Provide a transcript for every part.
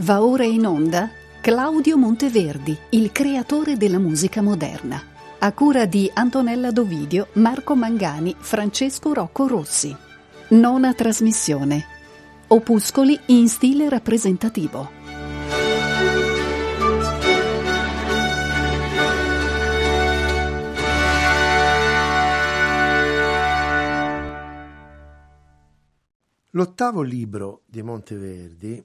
Va ora in onda Claudio Monteverdi, il creatore della musica moderna, a cura di Antonella Dovidio, Marco Mangani, Francesco Rocco Rossi. Nona trasmissione. Opuscoli in stile rappresentativo. L'ottavo libro di Monteverdi,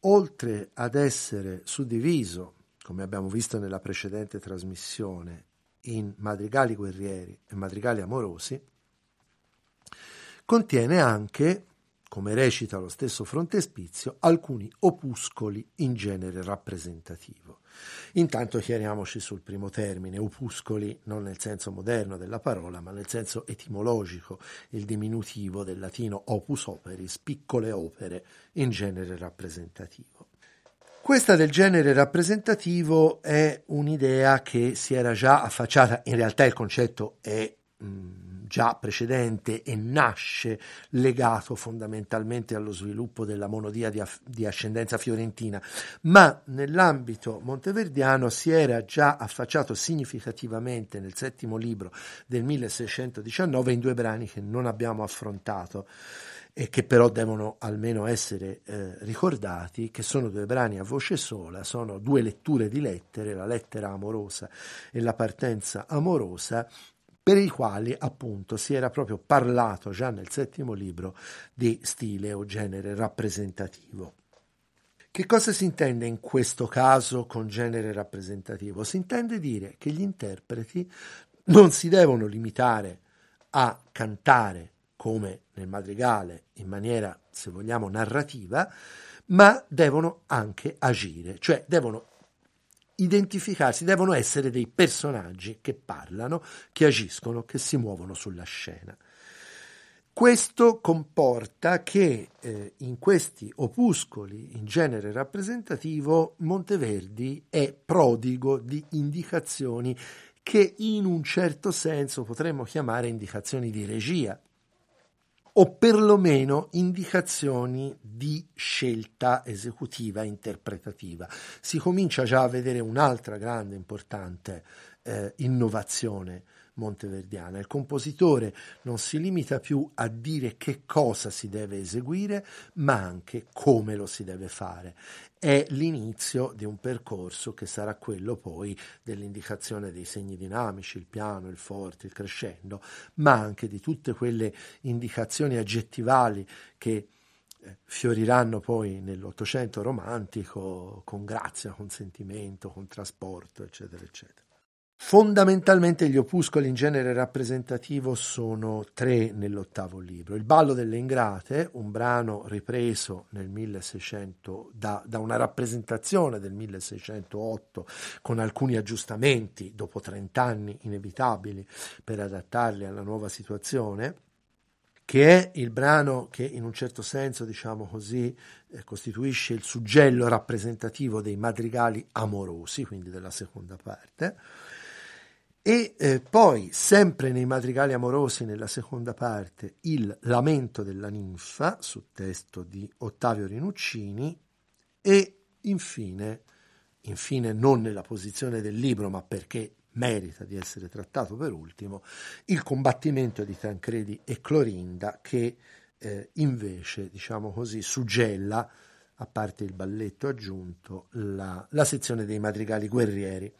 oltre ad essere suddiviso, come abbiamo visto nella precedente trasmissione, in madrigali guerrieri e madrigali amorosi, contiene anche come recita lo stesso frontespizio, alcuni opuscoli in genere rappresentativo. Intanto chiariamoci sul primo termine, opuscoli non nel senso moderno della parola, ma nel senso etimologico, il diminutivo del latino opus operis, piccole opere in genere rappresentativo. Questa del genere rappresentativo è un'idea che si era già affacciata, in realtà il concetto è mh, mm, già precedente e nasce legato fondamentalmente allo sviluppo della monodia di, di ascendenza fiorentina, ma nell'ambito monteverdiano si era già affacciato significativamente nel settimo libro del 1619 in due brani che non abbiamo affrontato e che però devono almeno essere eh, ricordati, che sono due brani a voce sola, sono due letture di lettere, la lettera amorosa e la partenza amorosa, per i quali appunto si era proprio parlato già nel settimo libro di stile o genere rappresentativo. Che cosa si intende in questo caso con genere rappresentativo? Si intende dire che gli interpreti non si devono limitare a cantare come nel madrigale in maniera, se vogliamo, narrativa, ma devono anche agire, cioè devono identificarsi, devono essere dei personaggi che parlano, che agiscono, che si muovono sulla scena. Questo comporta che eh, in questi opuscoli in genere rappresentativo Monteverdi è prodigo di indicazioni che in un certo senso potremmo chiamare indicazioni di regia, o perlomeno indicazioni di scelta esecutiva interpretativa. Si comincia già a vedere un'altra grande importante eh, innovazione monteverdiana. Il compositore non si limita più a dire che cosa si deve eseguire, ma anche come lo si deve fare è l'inizio di un percorso che sarà quello poi dell'indicazione dei segni dinamici, il piano, il forte, il crescendo, ma anche di tutte quelle indicazioni aggettivali che eh, fioriranno poi nell'Ottocento romantico con grazia, con sentimento, con trasporto, eccetera, eccetera. Fondamentalmente gli opuscoli in genere rappresentativo sono tre nell'ottavo libro. Il ballo delle ingrate, un brano ripreso nel 1600 da, da, una rappresentazione del 1608 con alcuni aggiustamenti dopo 30 anni inevitabili per adattarli alla nuova situazione, che è il brano che in un certo senso, diciamo così, eh, costituisce il suggello rappresentativo dei madrigali amorosi, quindi della seconda parte e eh, poi, sempre nei madrigali amorosi, nella seconda parte, il lamento della ninfa, su testo di Ottavio Rinuccini, e infine, infine non nella posizione del libro, ma perché merita di essere trattato per ultimo, il combattimento di Tancredi e Clorinda, che eh, invece, diciamo così, suggella, a parte il balletto aggiunto, la, la sezione dei madrigali guerrieri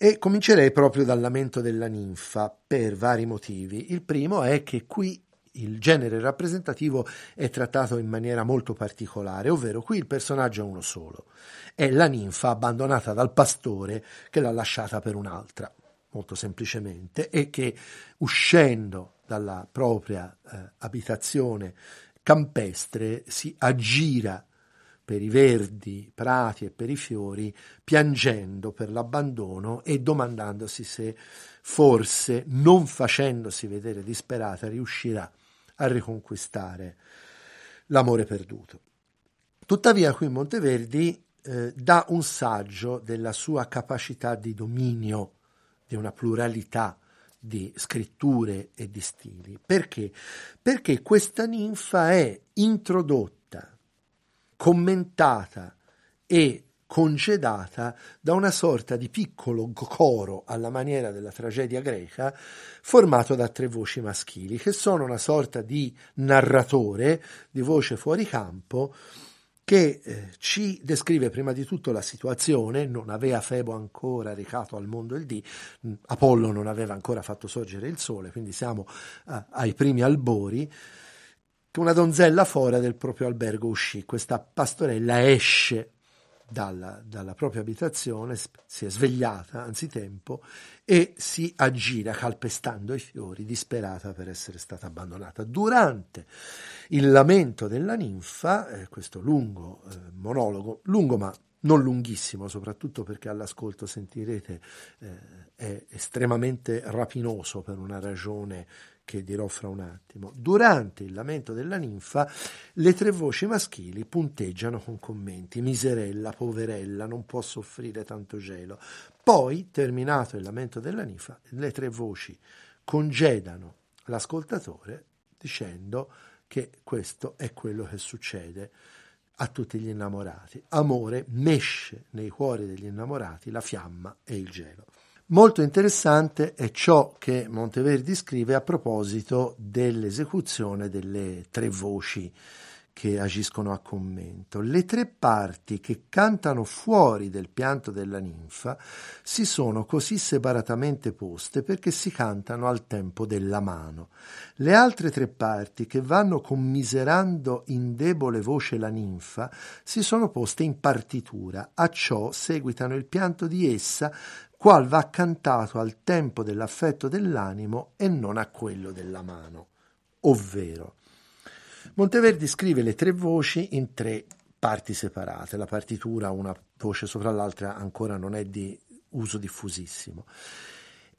e comincerei proprio dal lamento della ninfa per vari motivi. Il primo è che qui il genere rappresentativo è trattato in maniera molto particolare, ovvero qui il personaggio è uno solo. È la ninfa abbandonata dal pastore che l'ha lasciata per un'altra, molto semplicemente, e che uscendo dalla propria eh, abitazione campestre si aggira per i verdi prati e per i fiori, piangendo per l'abbandono e domandandosi se forse, non facendosi vedere disperata, riuscirà a riconquistare l'amore perduto. Tuttavia qui Monteverdi eh, dà un saggio della sua capacità di dominio di una pluralità di scritture e di stili. Perché? Perché questa ninfa è introdotta commentata e congedata da una sorta di piccolo coro alla maniera della tragedia greca, formato da tre voci maschili, che sono una sorta di narratore di voce fuori campo che eh, ci descrive prima di tutto la situazione, non aveva Febo ancora recato al mondo il dì, mm, Apollo non aveva ancora fatto sorgere il sole, quindi siamo eh, ai primi albori, che una donzella fora del proprio albergo uscì, questa pastorella esce dalla, dalla, propria abitazione, si è svegliata anzitempo e si aggira calpestando i fiori, disperata per essere stata abbandonata. Durante il lamento della ninfa, eh, questo lungo eh, monologo, lungo ma non lunghissimo, soprattutto perché all'ascolto sentirete eh, è estremamente rapinoso per una ragione che dirò fra un attimo. Durante il lamento della ninfa, le tre voci maschili punteggiano con commenti: miserella, poverella, non può soffrire tanto gelo. Poi, terminato il lamento della ninfa, le tre voci congedano l'ascoltatore dicendo che questo è quello che succede a tutti gli innamorati. Amore mesce nei cuori degli innamorati la fiamma e il gelo. Molto interessante è ciò che Monteverdi scrive a proposito dell'esecuzione delle tre voci che agiscono a commento. Le tre parti che cantano fuori del pianto della ninfa si sono così separatamente poste perché si cantano al tempo della mano. Le altre tre parti che vanno commiserando in debole voce la ninfa si sono poste in partitura, a ciò seguitano il pianto di essa qual va cantato al tempo dell'affetto dell'animo e non a quello della mano. Ovvero, Monteverdi scrive le tre voci in tre parti separate, la partitura una voce sopra l'altra ancora non è di uso diffusissimo.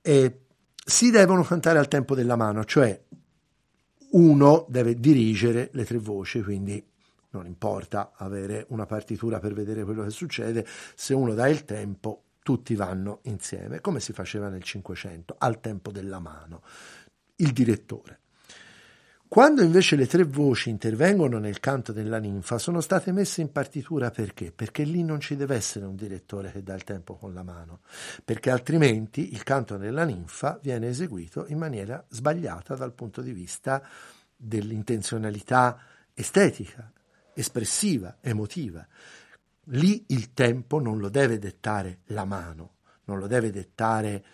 E si devono cantare al tempo della mano, cioè uno deve dirigere le tre voci, quindi non importa avere una partitura per vedere quello che succede, se uno dà il tempo tutti vanno insieme, come si faceva nel Cinquecento, al tempo della mano, il direttore. Quando invece le tre voci intervengono nel canto della ninfa, sono state messe in partitura perché? Perché lì non ci deve essere un direttore che dà il tempo con la mano, perché altrimenti il canto della ninfa viene eseguito in maniera sbagliata dal punto di vista dell'intenzionalità estetica, espressiva, emotiva. Lì il tempo non lo deve dettare la mano, non lo deve dettare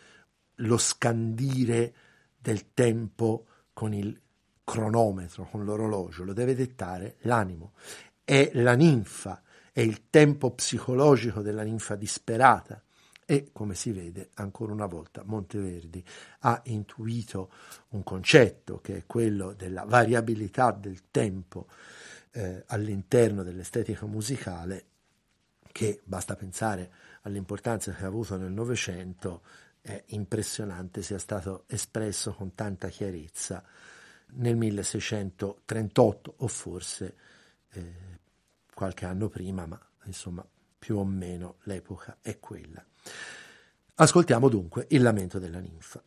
lo scandire del tempo con il cronometro, con l'orologio, lo deve dettare l'animo. È la ninfa, è il tempo psicologico della ninfa disperata. E come si vede, ancora una volta, Monteverdi ha intuito un concetto che è quello della variabilità del tempo eh, all'interno dell'estetica musicale che basta pensare all'importanza che ha avuto nel Novecento, è impressionante sia stato espresso con tanta chiarezza nel 1638 o forse eh, qualche anno prima, ma insomma più o meno l'epoca è quella. Ascoltiamo dunque il lamento della ninfa.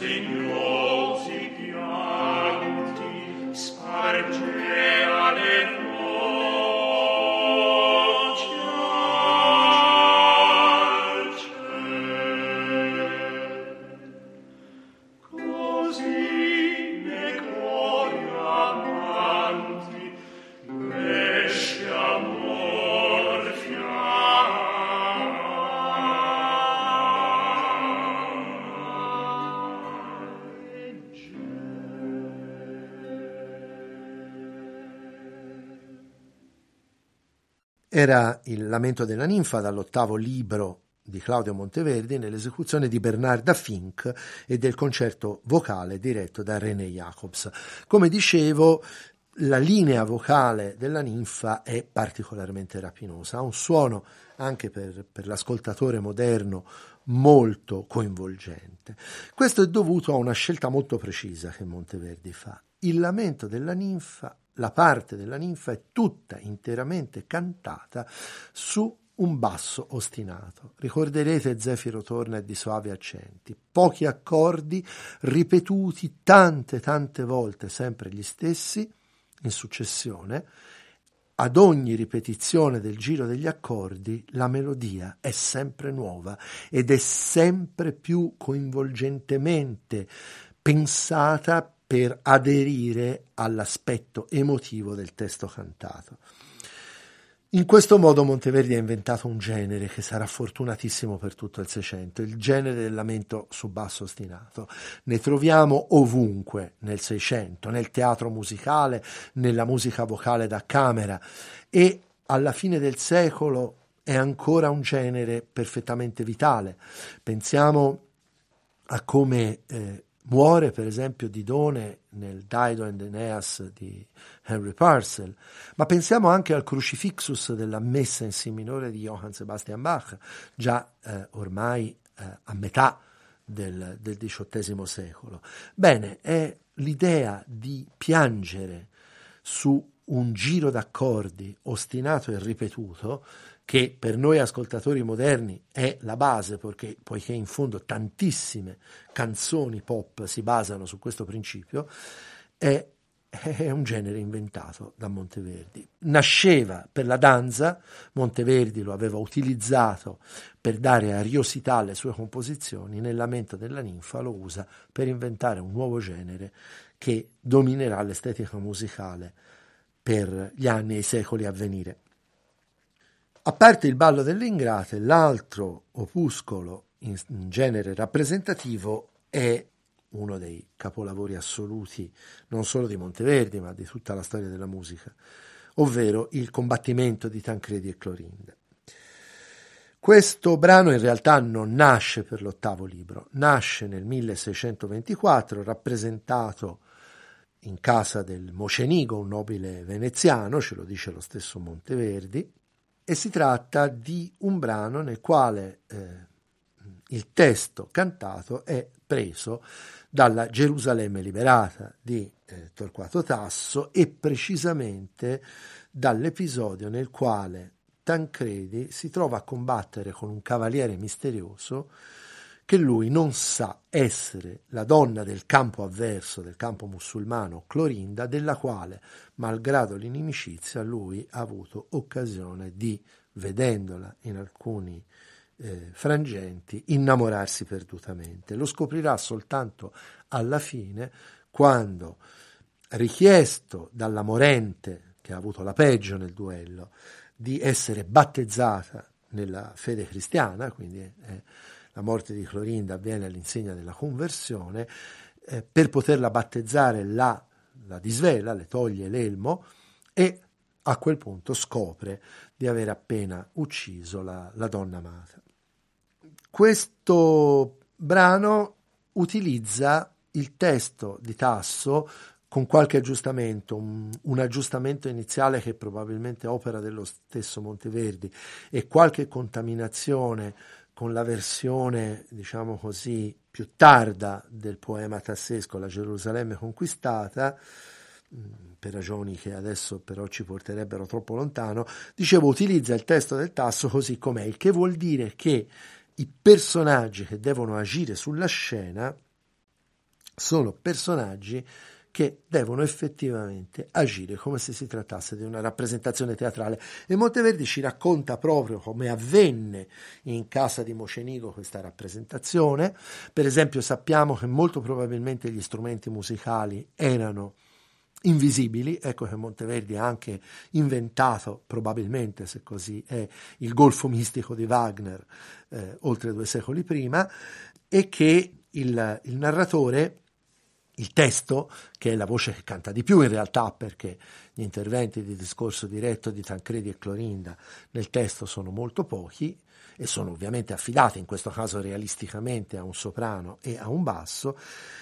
Signor, si pianti, spargete Era il Lamento della ninfa dall'ottavo libro di Claudio Monteverdi nell'esecuzione di Bernarda Fink e del concerto vocale diretto da René Jacobs. Come dicevo, la linea vocale della ninfa è particolarmente rapinosa, ha un suono anche per, per, l'ascoltatore moderno molto coinvolgente. Questo è dovuto a una scelta molto precisa che Monteverdi fa. Il lamento della ninfa la parte della ninfa è tutta interamente cantata su un basso ostinato. Ricorderete Zefiro torna e di suavi accenti, pochi accordi ripetuti tante tante volte, sempre gli stessi, in successione. Ad ogni ripetizione del giro degli accordi la melodia è sempre nuova ed è sempre più coinvolgentemente pensata per aderire all'aspetto emotivo del testo cantato. In questo modo Monteverdi ha inventato un genere che sarà fortunatissimo per tutto il Seicento, il genere del lamento su basso ostinato. Ne troviamo ovunque nel Seicento, nel teatro musicale, nella musica vocale da camera e alla fine del secolo è ancora un genere perfettamente vitale. Pensiamo a come eh, Muore per esempio Didone nel Dido and Aeneas di Henry Purcell, ma pensiamo anche al Crucifixus della Messa in Si minore di Johann Sebastian Bach, già eh, ormai eh, a metà del, del XVIII secolo. Bene, è l'idea di piangere su un giro d'accordi ostinato e ripetuto che per noi ascoltatori moderni è la base, perché, poiché in fondo tantissime canzoni pop si basano su questo principio, è, è un genere inventato da Monteverdi. Nasceva per la danza, Monteverdi lo aveva utilizzato per dare ariosità alle sue composizioni, nel Lamento della ninfa lo usa per inventare un nuovo genere che dominerà l'estetica musicale per gli anni e i secoli a venire. A parte il ballo delle ingrate, l'altro opuscolo in, genere rappresentativo è uno dei capolavori assoluti non solo di Monteverdi ma di tutta la storia della musica, ovvero il combattimento di Tancredi e Clorinda. Questo brano in realtà non nasce per l'ottavo libro, nasce nel 1624, rappresentato in casa del Mocenigo, un nobile veneziano, ce lo dice lo stesso Monteverdi, e si tratta di un brano nel quale eh, il testo cantato è preso dalla Gerusalemme liberata di eh, Torquato Tasso e precisamente dall'episodio nel quale Tancredi si trova a combattere con un cavaliere misterioso che lui non sa essere la donna del campo avverso, del campo musulmano, Clorinda, della quale, malgrado l'inimicizia, lui ha avuto occasione di, vedendola in alcuni eh, frangenti, innamorarsi perdutamente. Lo scoprirà soltanto alla fine, quando, richiesto dalla morente, che ha avuto la peggio nel duello, di essere battezzata nella fede cristiana, quindi eh, la morte di Clorinda avviene all'insegna della conversione, eh, per poterla battezzare la, la disvela, le toglie l'elmo e a quel punto scopre di aver appena ucciso la, la donna amata. Questo brano utilizza il testo di Tasso con qualche aggiustamento, un, un, aggiustamento iniziale che probabilmente è opera dello stesso Monteverdi e qualche contaminazione con la versione, diciamo così, più tarda del poema tassesco La Gerusalemme conquistata, mm, per ragioni che adesso però ci porterebbero troppo lontano, dicevo utilizza il testo del tasso così com'è, il che vuol dire che i personaggi che devono agire sulla scena sono personaggi che devono effettivamente agire come se si trattasse di una rappresentazione teatrale. E Monteverdi ci racconta proprio come avvenne in casa di Mocenigo questa rappresentazione. Per esempio sappiamo che molto probabilmente gli strumenti musicali erano invisibili, ecco che Monteverdi ha anche inventato, probabilmente se così è, il golfo mistico di Wagner eh, oltre due secoli prima, e che il, il narratore il testo, che è la voce che canta di più in realtà, perché gli interventi di discorso diretto di Tancredi e Clorinda nel testo sono molto pochi e sono ovviamente affidati in questo caso realisticamente a un soprano e a un basso,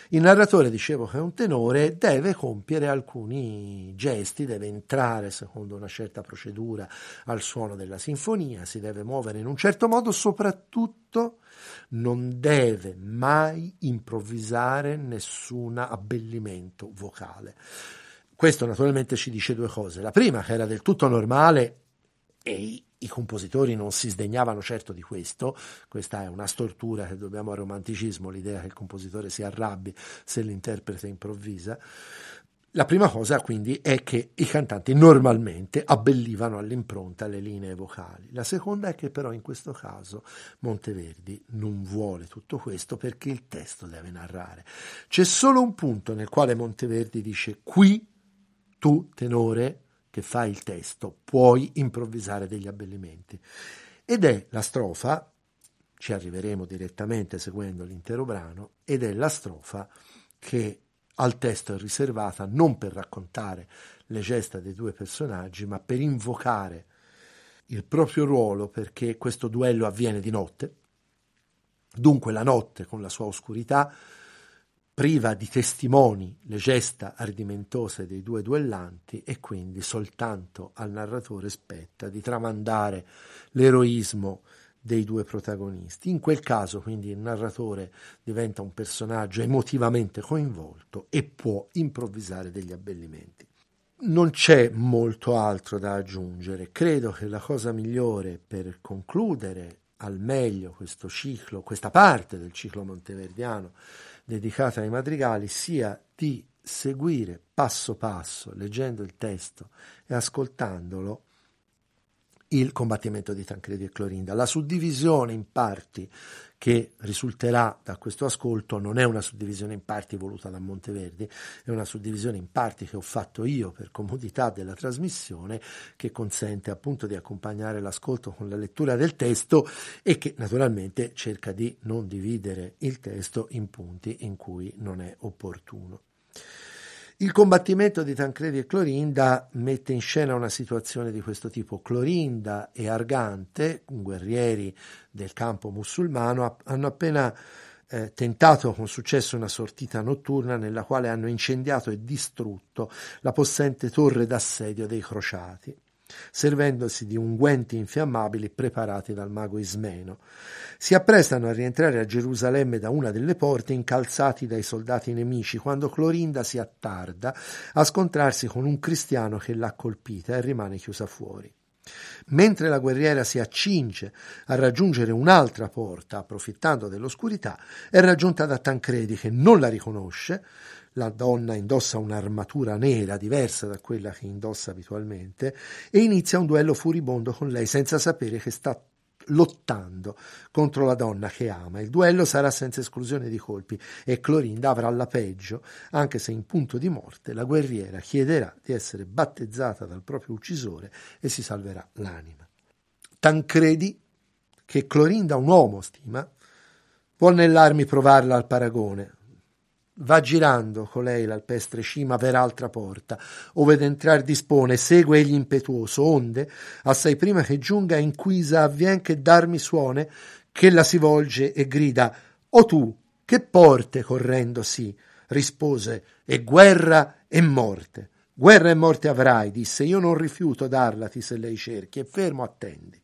il narratore, dicevo che è un tenore, deve compiere alcuni gesti, deve entrare secondo una certa procedura al suono della sinfonia, si deve muovere in un certo modo, soprattutto non deve mai improvvisare nessun abbellimento vocale. Questo naturalmente ci dice due cose. La prima, che era del tutto normale e i compositori non si sdegnavano certo di questo, questa è una stortura che dobbiamo al romanticismo, l'idea che il compositore si arrabbi se l'interprete improvvisa. La prima cosa quindi è che i cantanti normalmente abbellivano all'impronta le linee vocali. La seconda è che però in questo caso Monteverdi non vuole tutto questo perché il testo deve narrare. C'è solo un punto nel quale Monteverdi dice qui tu tenore che fai il testo puoi improvvisare degli abbellimenti ed è la strofa ci arriveremo direttamente seguendo l'intero brano ed è la strofa che al testo è riservata non per raccontare le gesta dei due personaggi, ma per invocare il proprio ruolo perché questo duello avviene di notte. Dunque la notte con la sua oscurità priva di testimoni le gesta ardimentose dei due duellanti e quindi soltanto al narratore spetta di tramandare l'eroismo dei due protagonisti. In quel caso quindi il narratore diventa un personaggio emotivamente coinvolto e può improvvisare degli abbellimenti. Non c'è molto altro da aggiungere. Credo che la cosa migliore per concludere al meglio questo ciclo, questa parte del ciclo monteverdiano dedicata ai madrigali, sia di seguire passo passo, leggendo il testo e ascoltandolo, il combattimento di Tancredi e Clorinda. La suddivisione in parti che risulterà da questo ascolto non è una suddivisione in parti voluta da Monteverdi, è una suddivisione in parti che ho fatto io per comodità della trasmissione, che consente appunto di accompagnare l'ascolto con la lettura del testo e che naturalmente cerca di non dividere il testo in punti in cui non è opportuno. Il combattimento di Tancredi e Clorinda mette in scena una situazione di questo tipo. Clorinda e Argante, guerrieri del campo musulmano, hanno appena eh, tentato con successo una sortita notturna nella quale hanno incendiato e distrutto la possente torre d'assedio dei crociati servendosi di unguenti infiammabili preparati dal mago Ismeno. Si apprestano a rientrare a Gerusalemme da una delle porte incalzati dai soldati nemici quando Clorinda si attarda a scontrarsi con un cristiano che l'ha colpita e rimane chiusa fuori. Mentre la guerriera si accinge a raggiungere un'altra porta, approfittando dell'oscurità, è raggiunta da Tancredi che non la riconosce, la donna indossa un'armatura nera diversa da quella che indossa abitualmente e inizia un duello furibondo con lei senza sapere che sta lottando contro la donna che ama. Il duello sarà senza esclusione di colpi e Clorinda avrà la peggio, anche se in punto di morte la guerriera chiederà di essere battezzata dal proprio uccisore e si salverà l'anima. Tancredi, che Clorinda un uomo stima, vuol nell'armi provarla al paragone, Va girando colei l'alpestre cima ver altra porta, ove d'entrar dispone, segue egli impetuoso, onde, assai prima che giunga in quisa avvien che darmi suone, che la si volge e grida, O tu, che porte correndo sì? Rispose, e guerra e morte. Guerra e morte avrai, disse, io non rifiuto darlati se lei cerchi, e fermo attendi.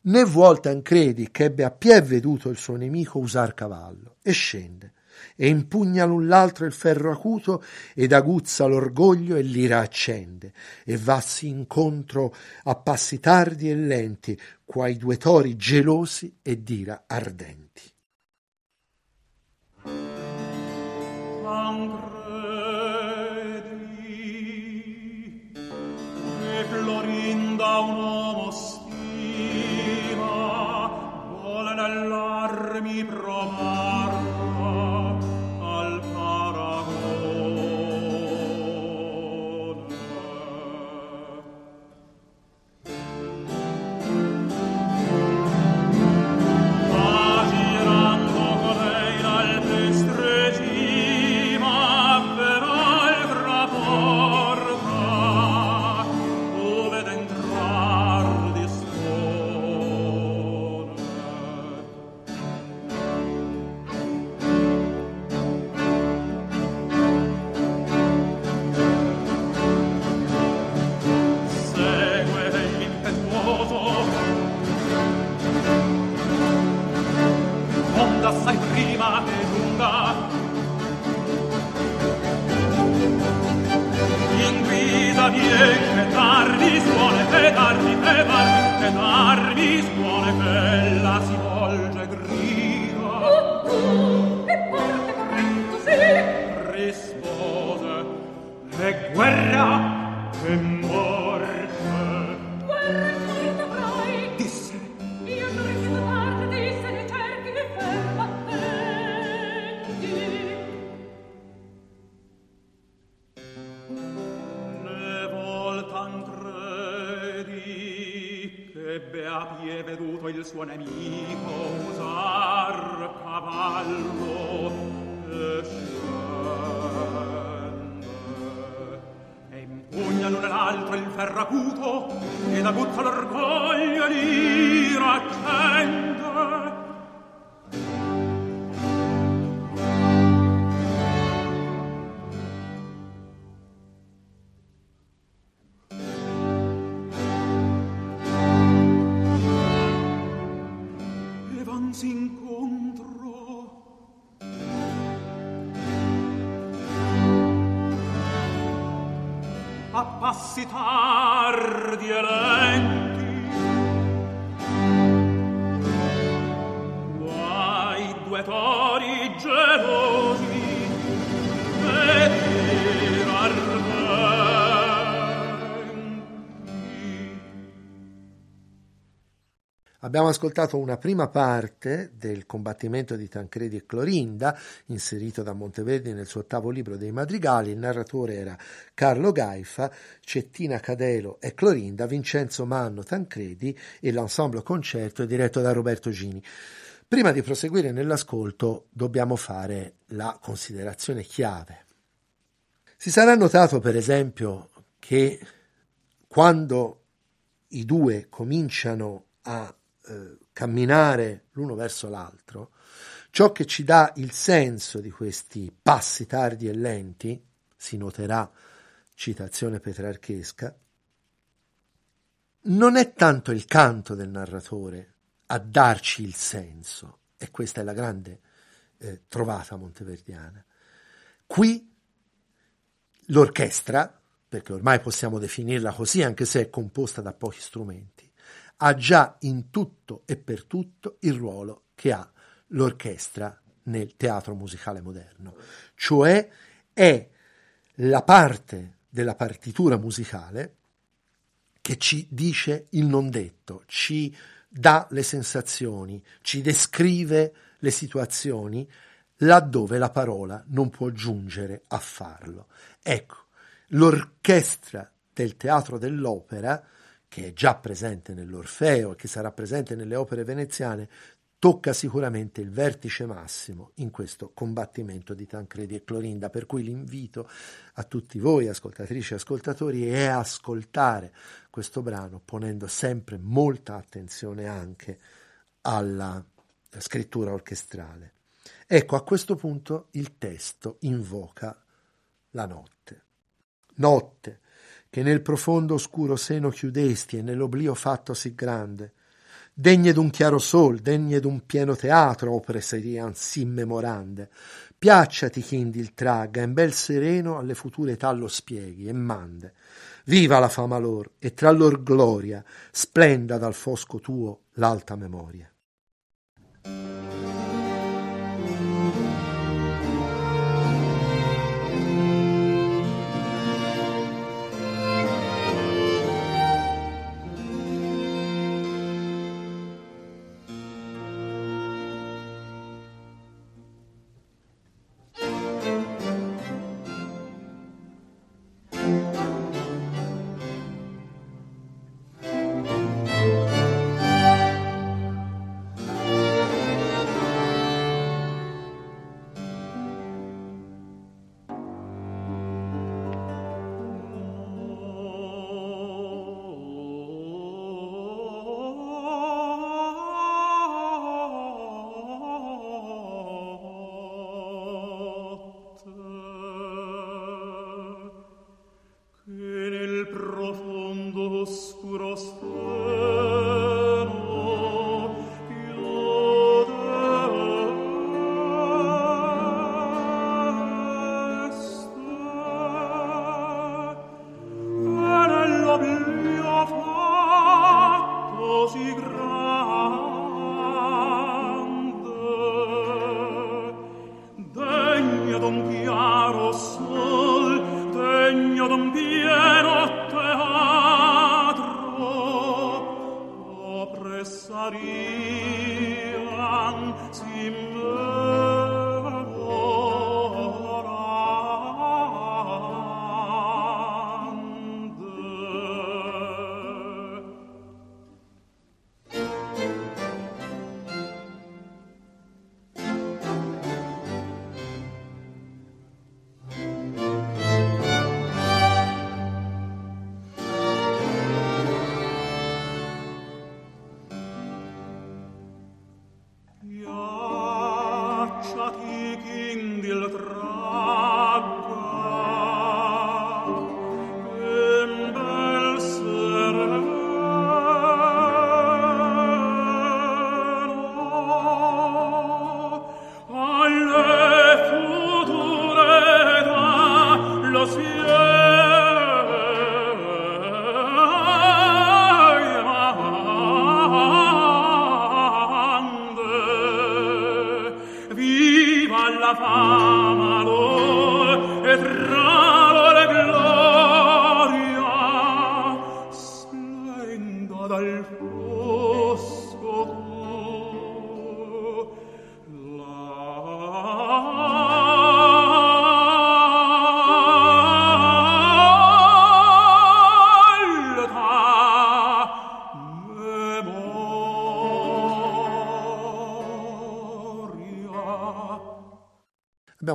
Né vuol Tancredi che ebbe a pie veduto il suo nemico usar cavallo, e scende e impugna l'un l'altro il ferro acuto ed aguzza l'orgoglio e l'ira accende e vassi incontro a passi tardi e lenti quai due tori gelosi e d'ira ardenti. Tancredi, che Florinda un uomo stima, vuole nell'armi provare a passi tardi e lenti Abbiamo ascoltato una prima parte del combattimento di Tancredi e Clorinda, inserito da Monteverdi nel suo ottavo libro dei madrigali. Il narratore era Carlo Gaifa, Cettina Cadelo e Clorinda, Vincenzo Manno Tancredi e l'ensemble concerto è diretto da Roberto Gini. Prima di proseguire nell'ascolto dobbiamo fare la considerazione chiave. Si sarà notato per esempio che quando i due cominciano a eh, camminare l'uno verso l'altro, ciò che ci dà il senso di questi passi tardi e lenti, si noterà citazione petrarchesca, non è tanto il canto del narratore a darci il senso, e questa è la grande eh, trovata monteverdiana. Qui l'orchestra, perché ormai possiamo definirla così anche se è composta da pochi strumenti, ha già in tutto e per tutto il ruolo che ha l'orchestra nel teatro musicale moderno, cioè è la parte della partitura musicale che ci dice il non detto, ci dà le sensazioni, ci descrive le situazioni laddove la parola non può giungere a farlo. Ecco, l'orchestra del teatro dell'opera che è già presente nell'Orfeo e che sarà presente nelle opere veneziane, tocca sicuramente il vertice massimo in questo combattimento di Tancredi e Clorinda, per cui l'invito a tutti voi, ascoltatrici e ascoltatori, è ascoltare questo brano ponendo sempre molta attenzione anche alla scrittura orchestrale. Ecco, a questo punto il testo invoca la notte. Notte, che nel profondo oscuro seno chiudesti e nell'oblio fatto sì grande. Degne d'un chiaro sol, degne d'un pieno teatro, opere serian sì memorande. Piacciati chindi il tragga, in bel sereno alle future età lo spieghi e mande. Viva la fama lor, e tra lor gloria, splenda dal fosco tuo l'alta memoria.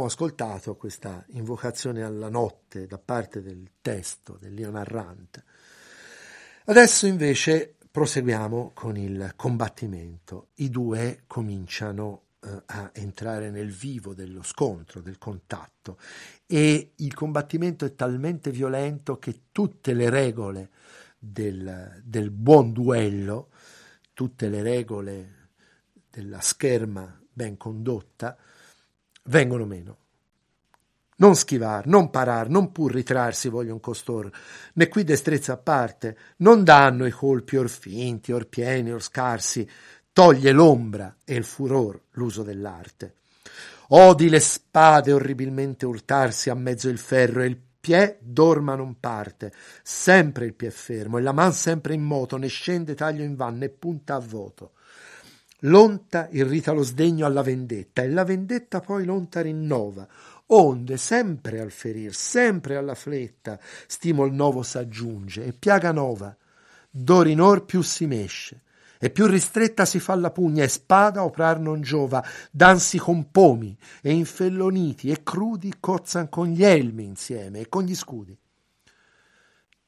Abbiamo ascoltato questa invocazione alla notte da parte del testo del Leo narrante. Adesso invece proseguiamo con il combattimento. I due cominciano eh, a entrare nel vivo dello scontro, del contatto e il combattimento è talmente violento che tutte le regole del, del buon duello, tutte le regole della scherma ben condotta, vengono meno. Non schivar, non parar, non pur ritrarsi voglion costor, né qui destrezza a parte, non danno i colpi or finti, or pieni, or scarsi, toglie l'ombra e il furor l'uso dell'arte. Odi le spade orribilmente urtarsi a mezzo il ferro e il pie dorma non parte, sempre il pie fermo e la man sempre in moto, ne scende taglio in van, né punta a voto. L'onta irrita lo sdegno alla vendetta e la vendetta poi l'onta rinnova, onde sempre al ferir, sempre alla fletta, stimol novo s'aggiunge e piaga nova, d'orinor più si mesce, e più ristretta si fa la pugna e spada oprar non giova, dansi con pomi e infelloniti e crudi cozzan con gli elmi insieme e con gli scudi.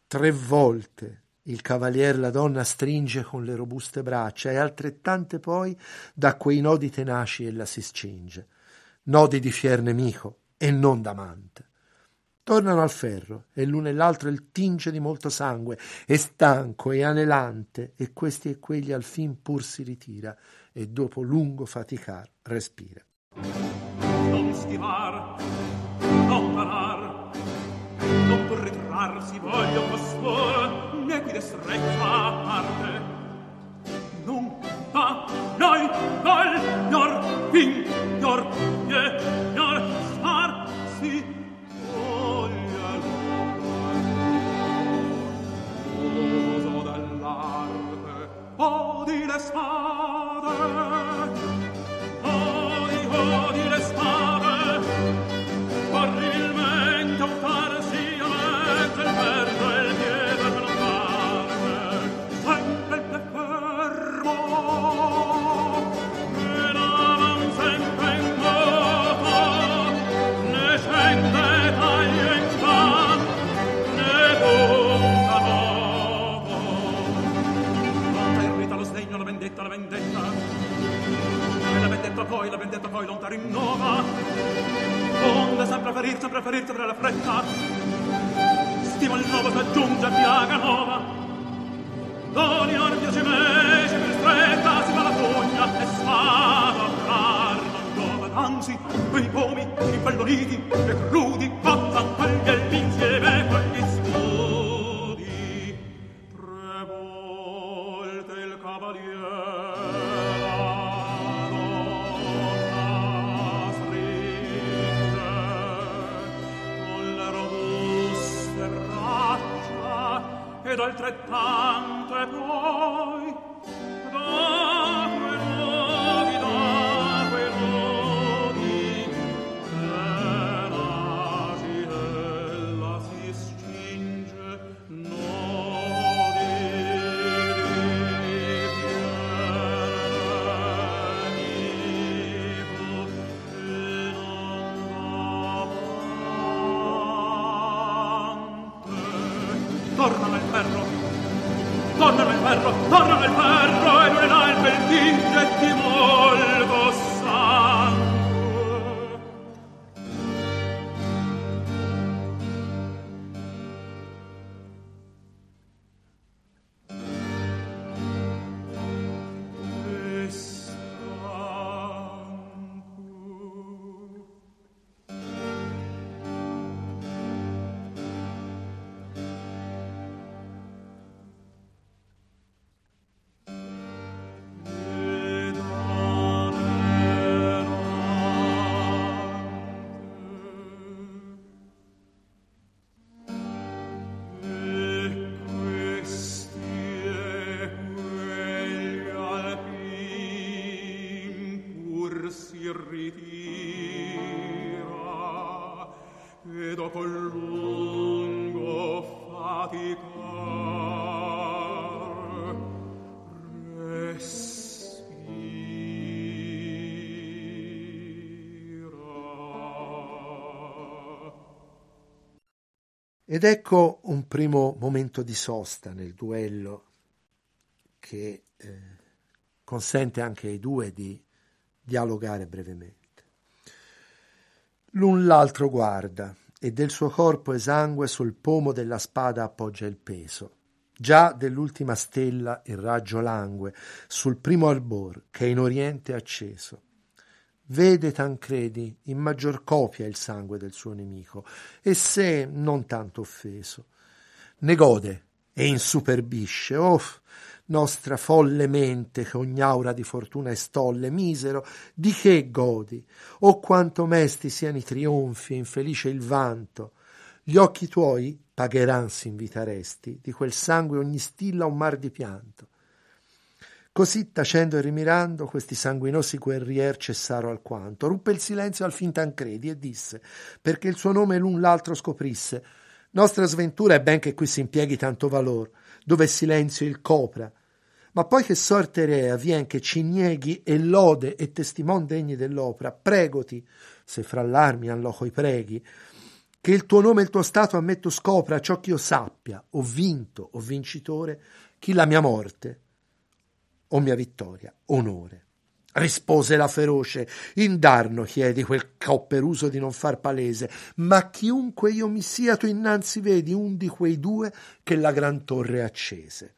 Tre volte il cavalier la donna stringe con le robuste braccia e altrettante poi da quei nodi tenaci ella si scinge, nodi di fier nemico e non d'amante. Tornano al ferro e l'uno e l'altro il tinge di molto sangue e stanco e anelante e questi e quegli al fin pur si ritira e dopo lungo faticar respira. Non schivare, non parar, non ritrarsi voglio costoro equides recta arte. Nunc va noi val nor vin nor ie nor sar si vogliano. Uso dell'arte, o di le spade, poi la vendetta poi lonta rinnova. Onde sempre ferir sempre ferir sempre la fretta. Stima il nuovo s'aggiunge piaga nuova doni ordio si mesce per stretta si fa la pugna e spada a non giova anzi quei pomi impelloniti e crudi cozzan quegli elmi insieme con ed altrettante Ed ecco un primo momento di sosta nel duello che eh, consente anche ai due di dialogare brevemente. L'un l'altro guarda e del suo corpo esangue sul pomo della spada appoggia il peso. Già dell'ultima stella il raggio langue sul primo albor che in oriente è acceso. Vede Tancredi in maggior copia il sangue del suo nemico, e se non tanto offeso. Ne gode e insuperbisce, oh, nostra folle mente che ogni aura di fortuna e stolle, misero, di che godi? Oh, quanto mesti siano i trionfi e infelice il vanto! Gli occhi tuoi pagheran s'invitaresti, di quel sangue ogni stilla un mar di pianto. Così, tacendo e rimirando, questi sanguinosi guerrier cessaro alquanto. Ruppe il silenzio al fin Tancredi e disse, perché il suo nome l'un l'altro scoprisse, nostra sventura è ben che qui si impieghi tanto valor, dove silenzio il copra. Ma poi che sorte rea vien che ci nieghi e lode e testimon degni dell'opera, pregoti, se fra l'armi an loco i preghi, che il tuo nome e il tuo stato ammetto scopra ciò che io sappia, o vinto o vincitore, chi la mia morte o mia vittoria, onore. Rispose la feroce, indarno chiedi quel copperuso di non far palese, ma chiunque io mi sia tu innanzi vedi un di quei due che la gran torre accese.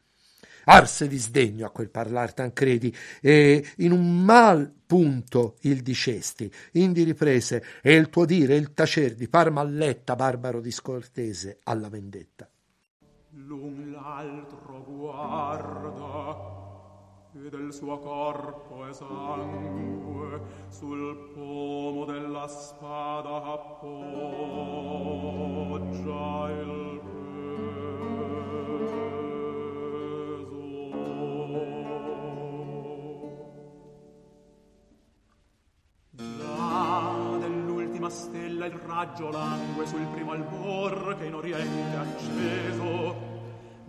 Arse di sdegno a quel parlar Tancredi, e in un mal punto il dicesti, indi riprese, e il tuo dire, il tacer di par malletta, barbaro discortese, alla vendetta. L'un l'altro guarda e del suo corpo esangue sul pomo della spada appoggia il stella il raggio langue sul primo albor che in oriente acceso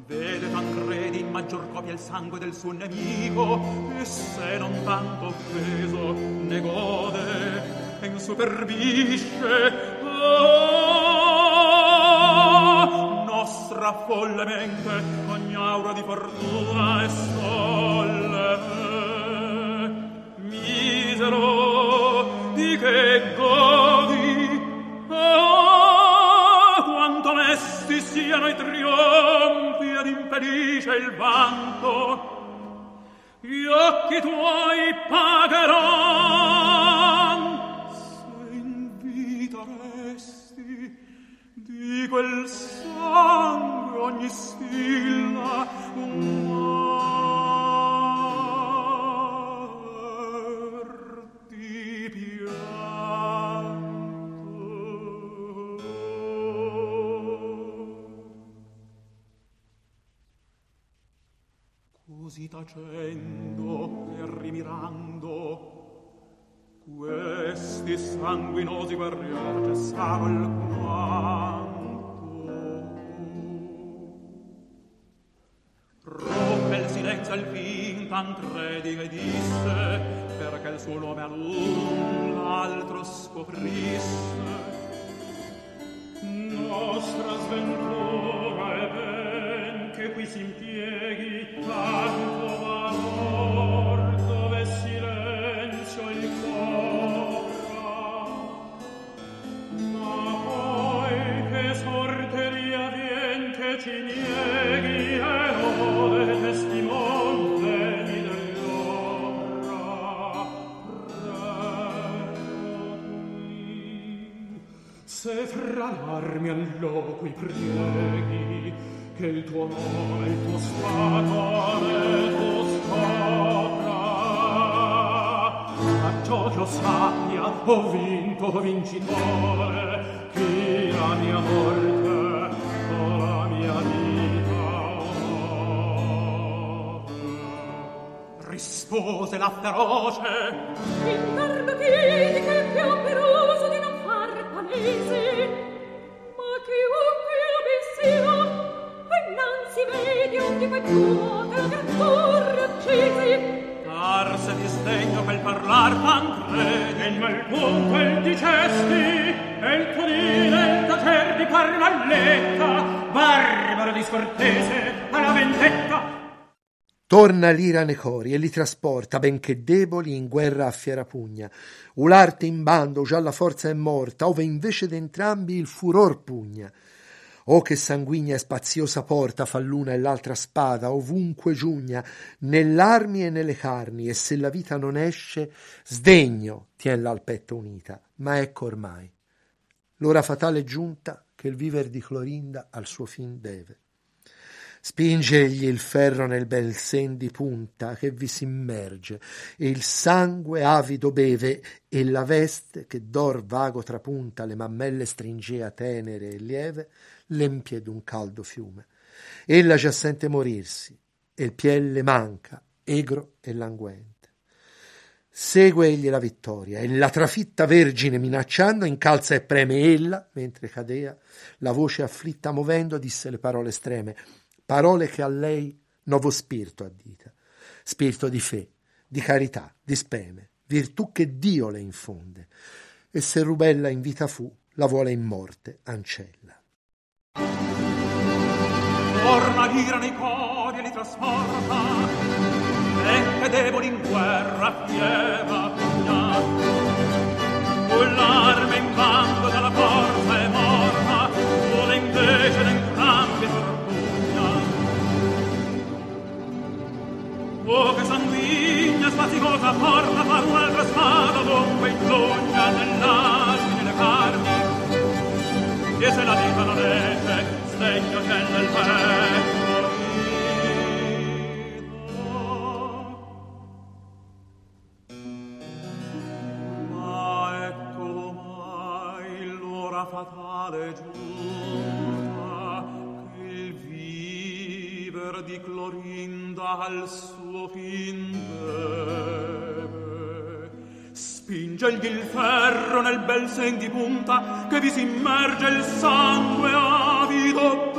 Vede Tancredi in maggior copia il sangue del suo nemico e se non tanto offeso ne gode e insuperbisce. Oh, nostra folle mente ogni aura di fortuna e stolle misero di che godi? Oh, quanto mesti siano i trionfi impedisce il vanto gli occhi tuoi pagheran se in vita resti di quel sangue ogni stilla un tacendo e rimirando. Questi sanguinosi guerrieri cessaro alquanto rompe il silenzio al fin Tancredi che disse perché il suo nome a l'altro scoprisse. Nostra sventura è ben che qui si fermi all'oqui preghi che il tuo amore il tuo sfatore tu scopra. Acciò lo sappia ho vinto ho vincitore chi la mia morte o la mia vita. Rispose la feroce. In dardo piedi che più Torna l'ira nei cori e li trasporta, benché deboli, in guerra a fiera pugna. Ularte in bando, già la forza è morta, ove invece d'entrambi il furor pugna. Oh che sanguigna e spaziosa porta fa l'una e l'altra spada, ovunque giugna, nell'armi e nelle carni, e se la vita non esce, sdegno tienla al petto unita. Ma ecco ormai, l'ora fatale giunta che il viver di Clorinda al suo fin deve. Spingegli il ferro nel bel sen di punta che vi s'immerge, e il sangue avido beve, e la veste che d'or vago trapunta le mammelle stringea tenere e lieve, l'empie d'un caldo fiume. Ella già sente morirsi, e il piel le manca, egro e languente. Segue egli la vittoria, e la trafitta vergine minacciando incalza e preme ella, mentre cadea, la voce afflitta movendo, disse le parole estreme, parole che a lei nuovo spirito addita, spirito di fe, di carità, di speme, virtù che Dio le infonde, e se Rubella in vita fu, la vuole in morte ancella. Orma l'ira nei cori e li trasporta, e che deboli in guerra fiera pugna, Spingegli il ferro nel bel sen di punta, che vi si immerge il sangue avido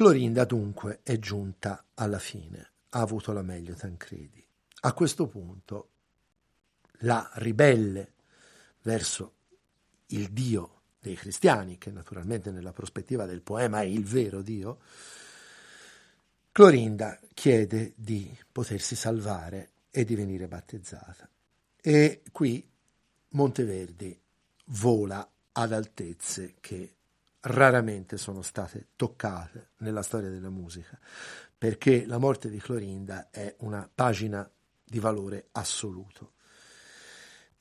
Clorinda dunque è giunta alla fine, ha avuto la meglio Tancredi. A questo punto la ribelle verso il Dio dei cristiani, che naturalmente nella prospettiva del poema è il vero Dio, Clorinda chiede di potersi salvare e di venire battezzata. E qui Monteverdi vola ad altezze che raramente sono state toccate nella storia della musica, perché la morte di Clorinda è una pagina di valore assoluto.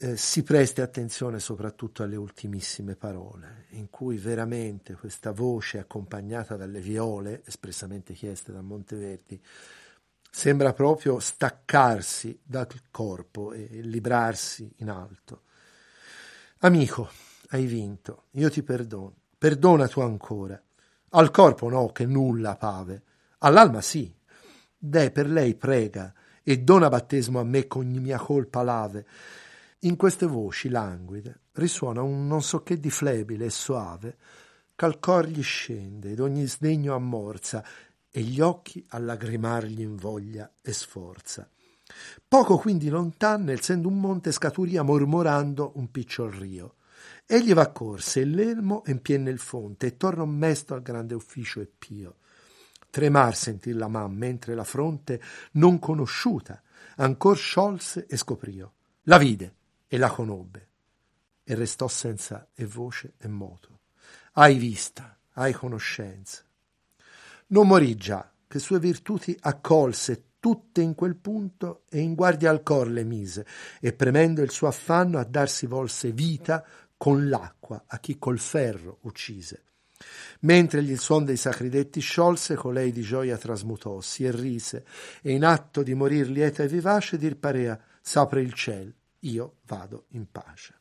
Eh, si presti attenzione soprattutto alle ultimissime parole, in cui veramente questa voce accompagnata dalle viole, espressamente chieste da Monteverdi, sembra proprio staccarsi dal corpo e librarsi in alto. Amico, hai vinto, io ti perdono. Perdona tu ancora. Al corpo no, che nulla pave. All'alma sì. Deh, per lei prega e dona battesimo a me con mia colpa lave. In queste voci languide risuona un non so che di flebile e soave, ch'al cor gli scende ed ogni sdegno ammorza e gli occhi a lagrimar gli invoglia e sforza. Poco quindi lontano, essendo un monte scaturia mormorando un picciol rio. Egli va corse e l'elmo empien nel fonte e torna mesto al grande ufficio e pio. Tremar sentì la man mentre la fronte non conosciuta ancor sciolse e scoprio. La vide e la conobbe e restò senza e voce e moto. Hai vista, hai conoscenza. Non morì già, che sue virtuti accolse tutte in quel punto e in guardia al cor le mise, e premendo il suo affanno a darsi volse vita con l'acqua a chi col ferro uccise. Mentre gli il suon dei sacri detti sciolse, colei di gioia trasmutossi e rise, e in atto di morir lieta e vivace dir parea, s'apre il ciel, io vado in pace.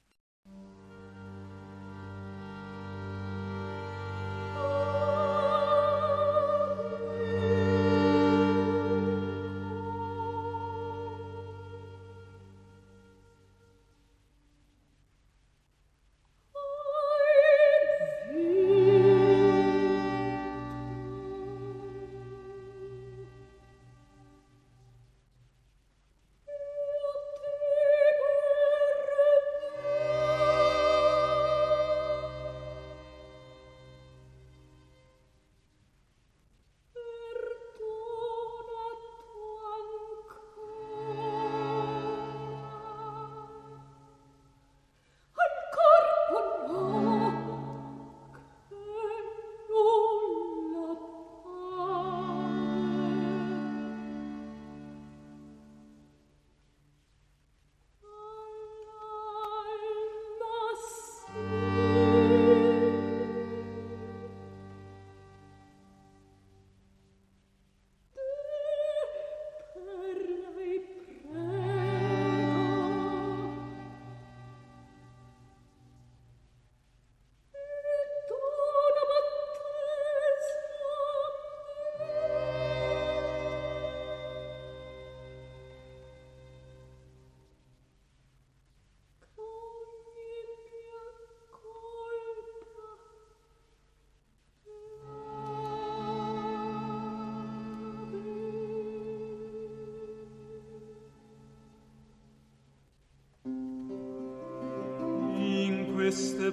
Queste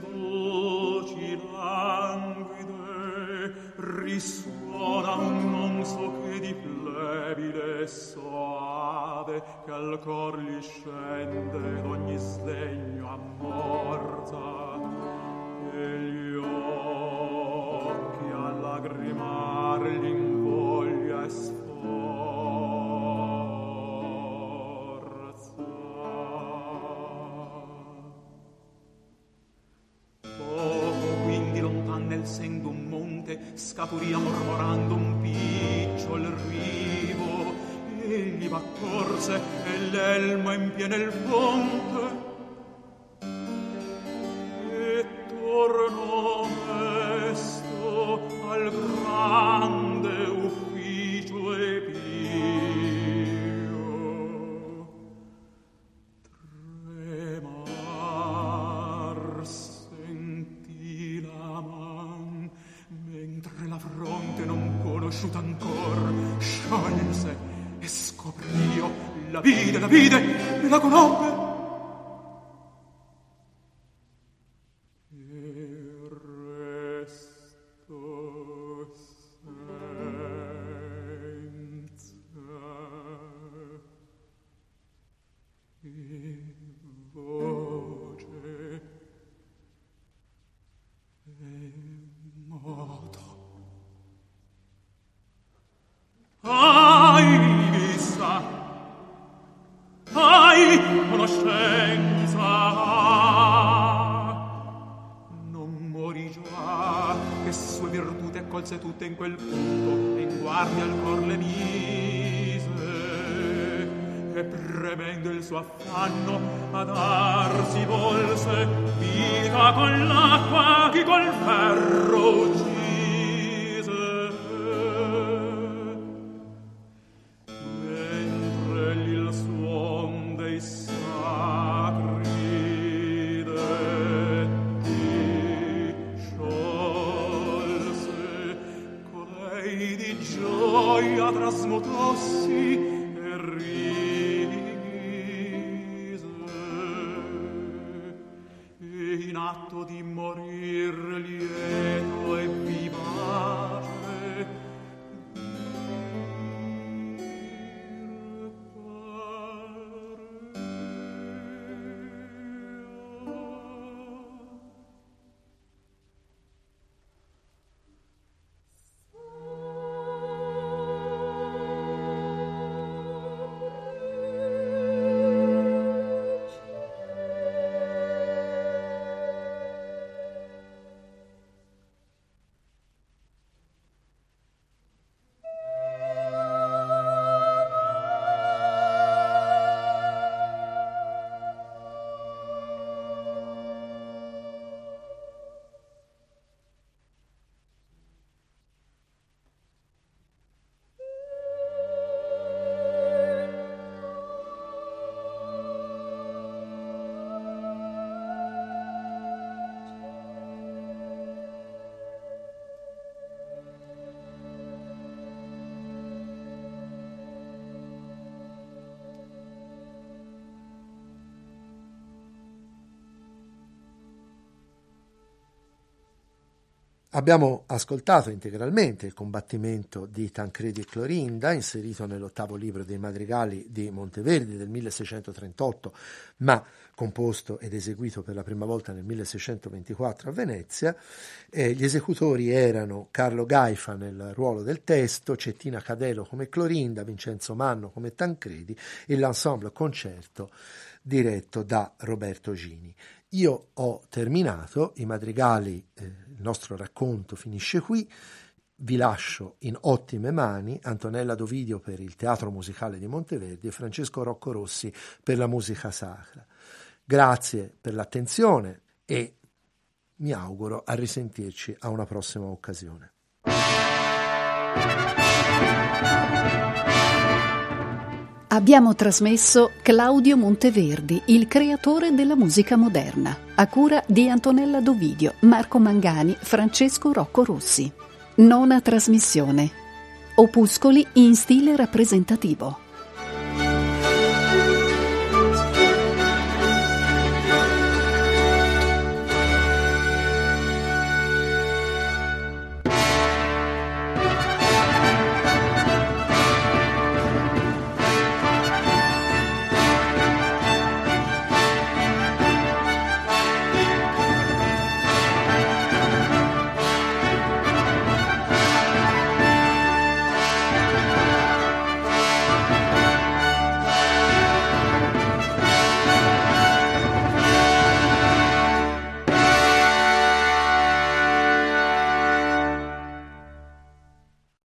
scapuria mormorando un picciol rivo. Egli va corse e l'elmo empiene il fonte Abbiamo ascoltato integralmente il combattimento di Tancredi e Clorinda, inserito nell'ottavo libro dei madrigali di Monteverdi del 1638, ma composto ed eseguito per la prima volta nel 1624 a Venezia. Eh, gli esecutori erano Carlo Gaifa nel ruolo del testo, Cettina Cadelo come Clorinda, Vincenzo Manno come Tancredi e l'ensemble concerto diretto da Roberto Gini. Io ho terminato i madrigali, eh, il nostro racconto finisce qui. Vi lascio in ottime mani Antonella Dovidio per il Teatro Musicale di Monteverdi e Francesco Rocco Rossi per la musica sacra. Grazie per l'attenzione e mi auguro a risentirci a una prossima occasione. Abbiamo trasmesso Claudio Monteverdi, il creatore della musica moderna, a cura di Antonella Dovidio, Marco Mangani, Francesco Rocco Rossi. Nona trasmissione. Opuscoli in stile rappresentativo.